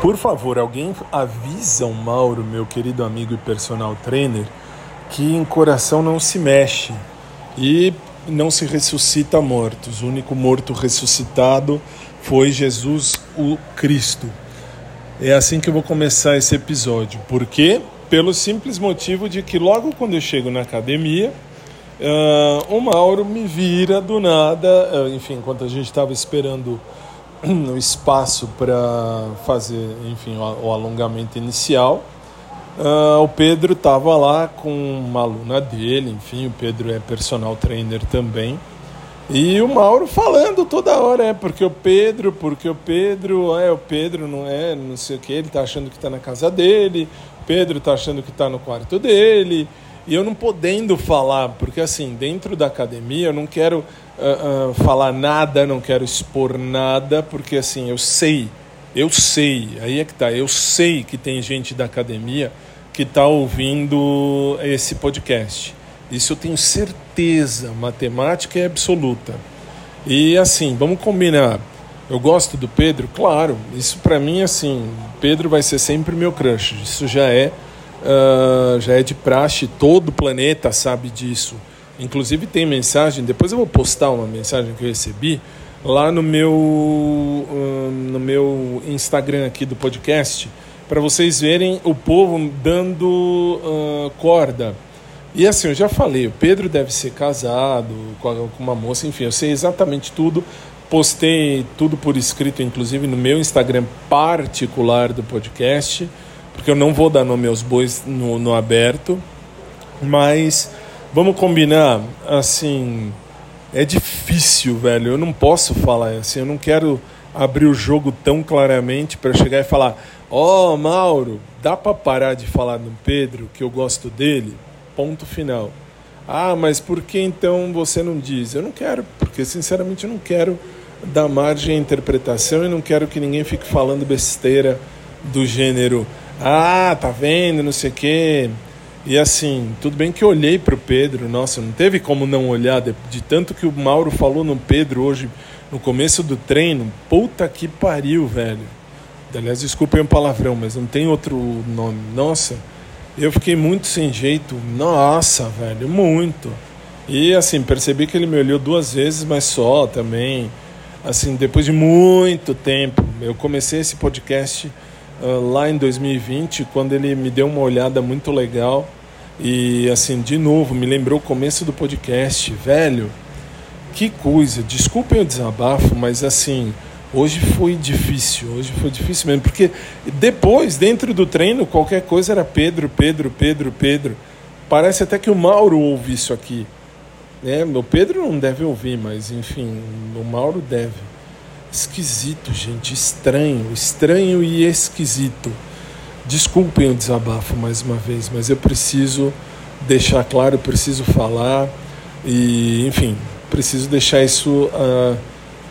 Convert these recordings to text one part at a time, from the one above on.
Por favor, alguém avisa o Mauro, meu querido amigo e personal trainer, que em coração não se mexe e não se ressuscita mortos. O único morto ressuscitado foi Jesus o Cristo. É assim que eu vou começar esse episódio. Por quê? Pelo simples motivo de que logo quando eu chego na academia, uh, o Mauro me vira do nada, uh, enfim, enquanto a gente estava esperando o espaço para fazer, enfim, o, alongamento inicial, uh, o Pedro estava lá com uma aluna dele, enfim, o Pedro é personal trainer também, e o Mauro falando toda hora, é porque o Pedro, porque o Pedro, é o Pedro não é, não sei o que, ele tá achando que está na casa dele, Pedro tá achando que está no quarto dele, e eu não podendo falar, porque assim, dentro da academia eu não quero uh, falar nada, não quero expor nada, porque assim, eu sei, eu sei, aí é que tá, eu sei que tem gente da academia que está ouvindo esse podcast. Isso eu tenho certeza, matemática é absoluta. E assim, vamos combinar. Eu gosto do Pedro, claro. Isso para mim, assim, Pedro vai ser sempre meu crush. Isso já é, uh, já é de praxe. Todo o planeta sabe disso. Inclusive tem mensagem. Depois eu vou postar uma mensagem que eu recebi lá no meu, uh, no meu Instagram aqui do podcast para vocês verem o povo dando uh, corda e assim, eu já falei, o Pedro deve ser casado com uma moça, enfim, eu sei exatamente tudo. Postei tudo por escrito, inclusive no meu Instagram particular do podcast, porque eu não vou dar nome aos bois no, no aberto. Mas vamos combinar, assim, é difícil, velho. Eu não posso falar assim, eu não quero abrir o jogo tão claramente para chegar e falar: Ó, oh, Mauro, dá para parar de falar no Pedro, que eu gosto dele? Ponto final. Ah, mas por que então você não diz? Eu não quero, porque sinceramente eu não quero dar margem à interpretação e não quero que ninguém fique falando besteira do gênero. Ah, tá vendo, não sei o quê. E assim, tudo bem que eu olhei para o Pedro, nossa, não teve como não olhar, de, de, tanto que o Mauro falou no Pedro hoje, no começo do treino. Puta que pariu, velho. Aliás, desculpem o palavrão, mas não tem outro nome. Nossa eu fiquei muito sem jeito. Nossa, velho, muito. E assim, percebi que ele me olhou duas vezes, mas só também. Assim, depois de muito tempo. Eu comecei esse podcast uh, lá em 2020, quando ele me deu uma olhada muito legal. E assim, de novo, me lembrou o começo do podcast. Velho, que coisa. Desculpem o desabafo, mas assim Hoje foi difícil, hoje foi difícil mesmo, porque depois, dentro do treino, qualquer coisa era Pedro, Pedro, Pedro, Pedro. Parece até que o Mauro ouve isso aqui. É, o Pedro não deve ouvir, mas enfim, o Mauro deve. Esquisito, gente, estranho, estranho e esquisito. Desculpem o desabafo mais uma vez, mas eu preciso deixar claro, preciso falar e, enfim, preciso deixar isso. Uh,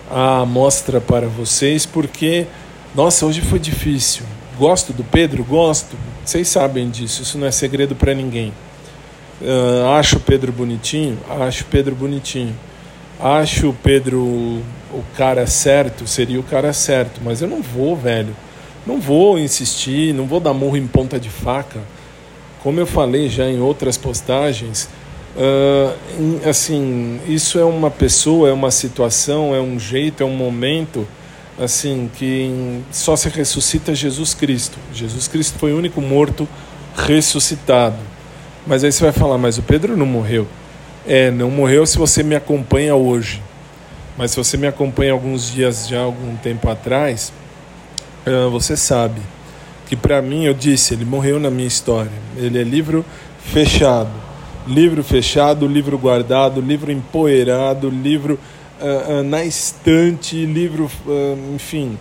a amostra para vocês, porque, nossa, hoje foi difícil. Gosto do Pedro? Gosto. Vocês sabem disso, isso não é segredo para ninguém. Uh, acho o Pedro bonitinho? Acho o Pedro bonitinho. Acho o Pedro o cara certo? Seria o cara certo, mas eu não vou, velho. Não vou insistir, não vou dar morro em ponta de faca. Como eu falei já em outras postagens, Uh, assim, isso é uma pessoa, é uma situação, é um jeito, é um momento assim que só se ressuscita Jesus Cristo. Jesus Cristo foi o único morto ressuscitado. Mas aí você vai falar, mas o Pedro não morreu. É, não morreu se você me acompanha hoje. Mas se você me acompanha alguns dias já algum tempo atrás, uh, você sabe que para mim eu disse, ele morreu na minha história. Ele é livro fechado livro fechado, livro guardado, livro empoeirado, livro uh, uh, na estante, livro, uh, enfim,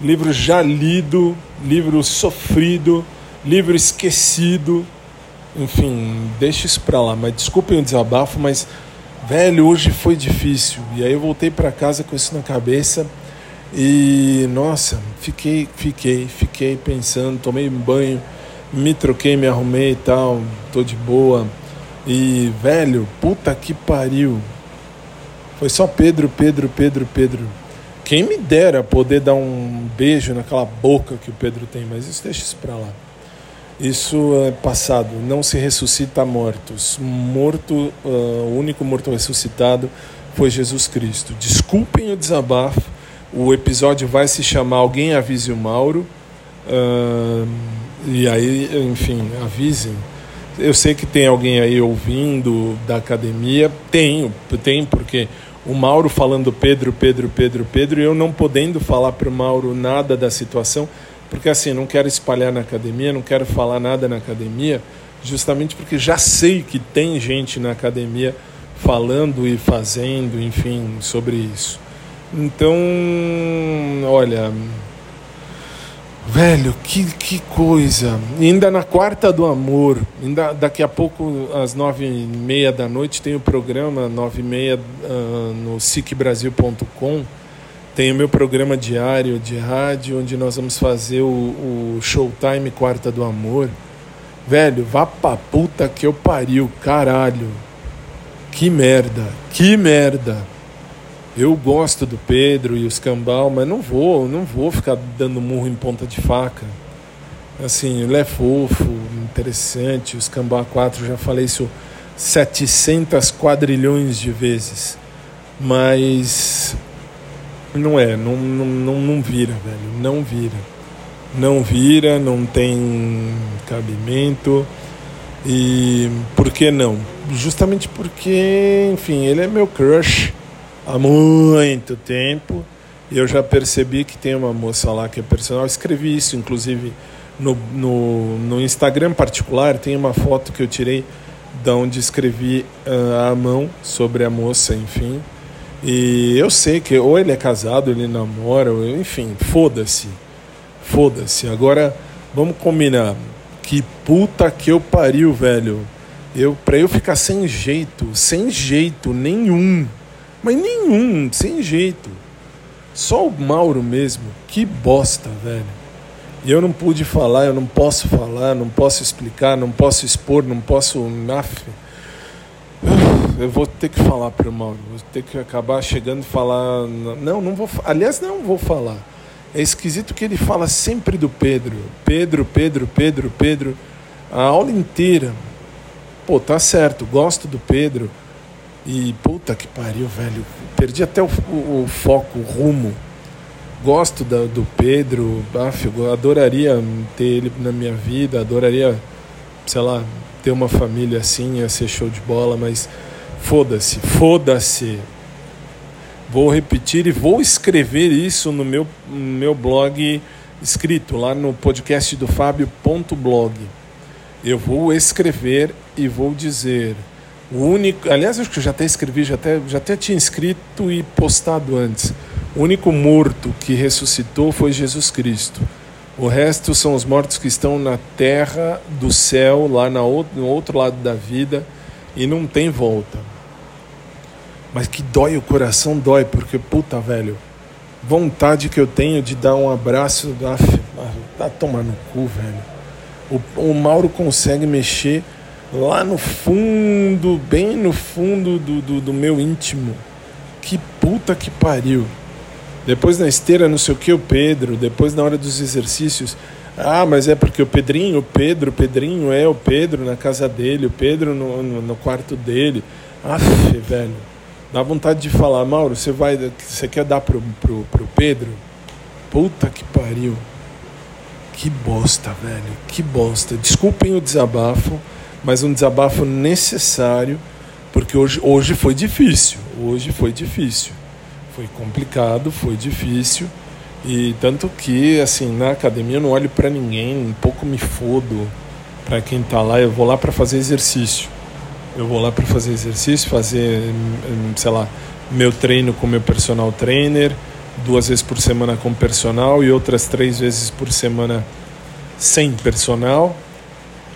livro já lido, livro sofrido, livro esquecido, enfim, deixa isso pra lá. Mas desculpem o desabafo, mas velho, hoje foi difícil. E aí eu voltei para casa com isso na cabeça. E nossa, fiquei, fiquei, fiquei pensando, tomei banho, me troquei, me arrumei e tal, tô de boa e, velho, puta que pariu. Foi só Pedro, Pedro, Pedro, Pedro. quem me dera poder dar um beijo naquela boca que o Pedro tem, mas isso deixa isso para lá. Isso é passado, não se ressuscita mortos. Morto, uh, o único morto ressuscitado foi Jesus Cristo. Desculpem o desabafo, o episódio vai se chamar Alguém Avise o Mauro. Uh, e aí, enfim, avisem. Eu sei que tem alguém aí ouvindo da academia. Tenho, tem, porque o Mauro falando Pedro, Pedro, Pedro, Pedro, e eu não podendo falar para o Mauro nada da situação, porque assim, não quero espalhar na academia, não quero falar nada na academia, justamente porque já sei que tem gente na academia falando e fazendo, enfim, sobre isso. Então, olha, velho, que, que coisa. ainda na quarta do amor, ainda daqui a pouco, às nove e meia da noite, tem o programa, nove e meia, uh, no sicbrasil.com. Tem o meu programa diário de rádio, onde nós vamos fazer o, o Showtime Quarta do Amor. Velho, vá pra puta que eu pariu, caralho. Que merda, que merda. Eu gosto do Pedro e os Cambal, mas não vou, não vou ficar dando murro em ponta de faca. Assim, ele é fofo, interessante. Os Cambal 4, já falei isso 700 quadrilhões de vezes. Mas não é, não, não, não, não vira, velho. Não vira. Não vira, não tem cabimento. E por que não? Justamente porque, enfim, ele é meu crush há muito tempo. E eu já percebi que tem uma moça lá que é personal. Eu escrevi isso, inclusive, no, no, no Instagram particular. Tem uma foto que eu tirei da onde escrevi uh, à mão sobre a moça, enfim. E eu sei que ou ele é casado, ele namora, ou, enfim, foda-se. Foda-se. Agora, vamos combinar. Que puta que eu pariu, velho. Eu, pra eu ficar sem jeito, sem jeito nenhum mas nenhum, sem jeito. Só o Mauro mesmo. Que bosta, velho. E eu não pude falar, eu não posso falar, não posso explicar, não posso expor, não posso. Naf. Eu vou ter que falar para o Mauro, vou ter que acabar chegando e falar. Não, não vou. Aliás, não vou falar. É esquisito que ele fala sempre do Pedro. Pedro, Pedro, Pedro, Pedro. A aula inteira. Pô, tá certo, gosto do Pedro. E puta que pariu, velho. Perdi até o, o, o foco, o rumo. Gosto da, do Pedro. Af, eu adoraria ter ele na minha vida. Adoraria, sei lá, ter uma família assim, ia ser show de bola, mas foda-se, foda-se. Vou repetir e vou escrever isso no meu, no meu blog escrito lá no podcast do Fábio.blog. Eu vou escrever e vou dizer o único, aliás, acho que eu já até escrevi, já até, já até tinha escrito e postado antes. O único morto que ressuscitou foi Jesus Cristo. O resto são os mortos que estão na terra do céu, lá na outro, no outro lado da vida, e não tem volta. Mas que dói o coração, dói, porque, puta, velho, vontade que eu tenho de dar um abraço, ah, tá tomar no cu, velho. O, o Mauro consegue mexer lá no fundo, bem no fundo do, do, do, meu íntimo. Que puta que pariu. Depois na esteira, não sei o que, o Pedro. Depois na hora dos exercícios. Ah, mas é porque o Pedrinho, o Pedro, o Pedrinho é o Pedro na casa dele, o Pedro no, no, no quarto dele. Aff, velho. Dá vontade de falar, Mauro, você vai. Você quer dar pro, pro, pro Pedro? Puta que pariu. Que bosta, velho. Que bosta. Desculpem o desabafo mas um desabafo necessário, porque hoje, hoje foi difícil. Hoje foi difícil. Foi complicado, foi difícil. E tanto que, assim, na academia eu não olho para ninguém, um pouco me fodo para quem tá lá. Eu vou lá para fazer exercício. Eu vou lá para fazer exercício, fazer, sei lá, meu treino com meu personal trainer, duas vezes por semana com personal e outras três vezes por semana sem personal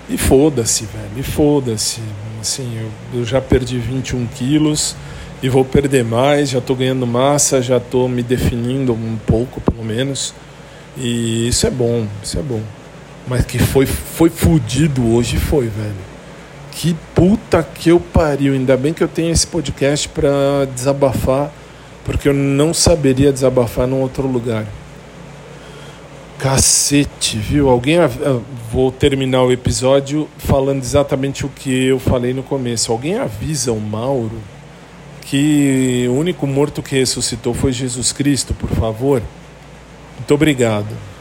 e foda-se, velho, e foda-se. Assim, eu, eu já perdi 21 quilos e vou perder mais, já estou ganhando massa, já estou me definindo um pouco, pelo menos. E isso é bom, isso é bom. Mas que foi, foi fudido hoje, foi, velho. Que puta que eu pariu. Ainda bem que eu tenho esse podcast para desabafar, porque eu não saberia desabafar num outro lugar. Cacete, viu? Alguém. Vou terminar o episódio falando exatamente o que eu falei no começo. Alguém avisa o Mauro que o único morto que ressuscitou foi Jesus Cristo, por favor? Muito obrigado.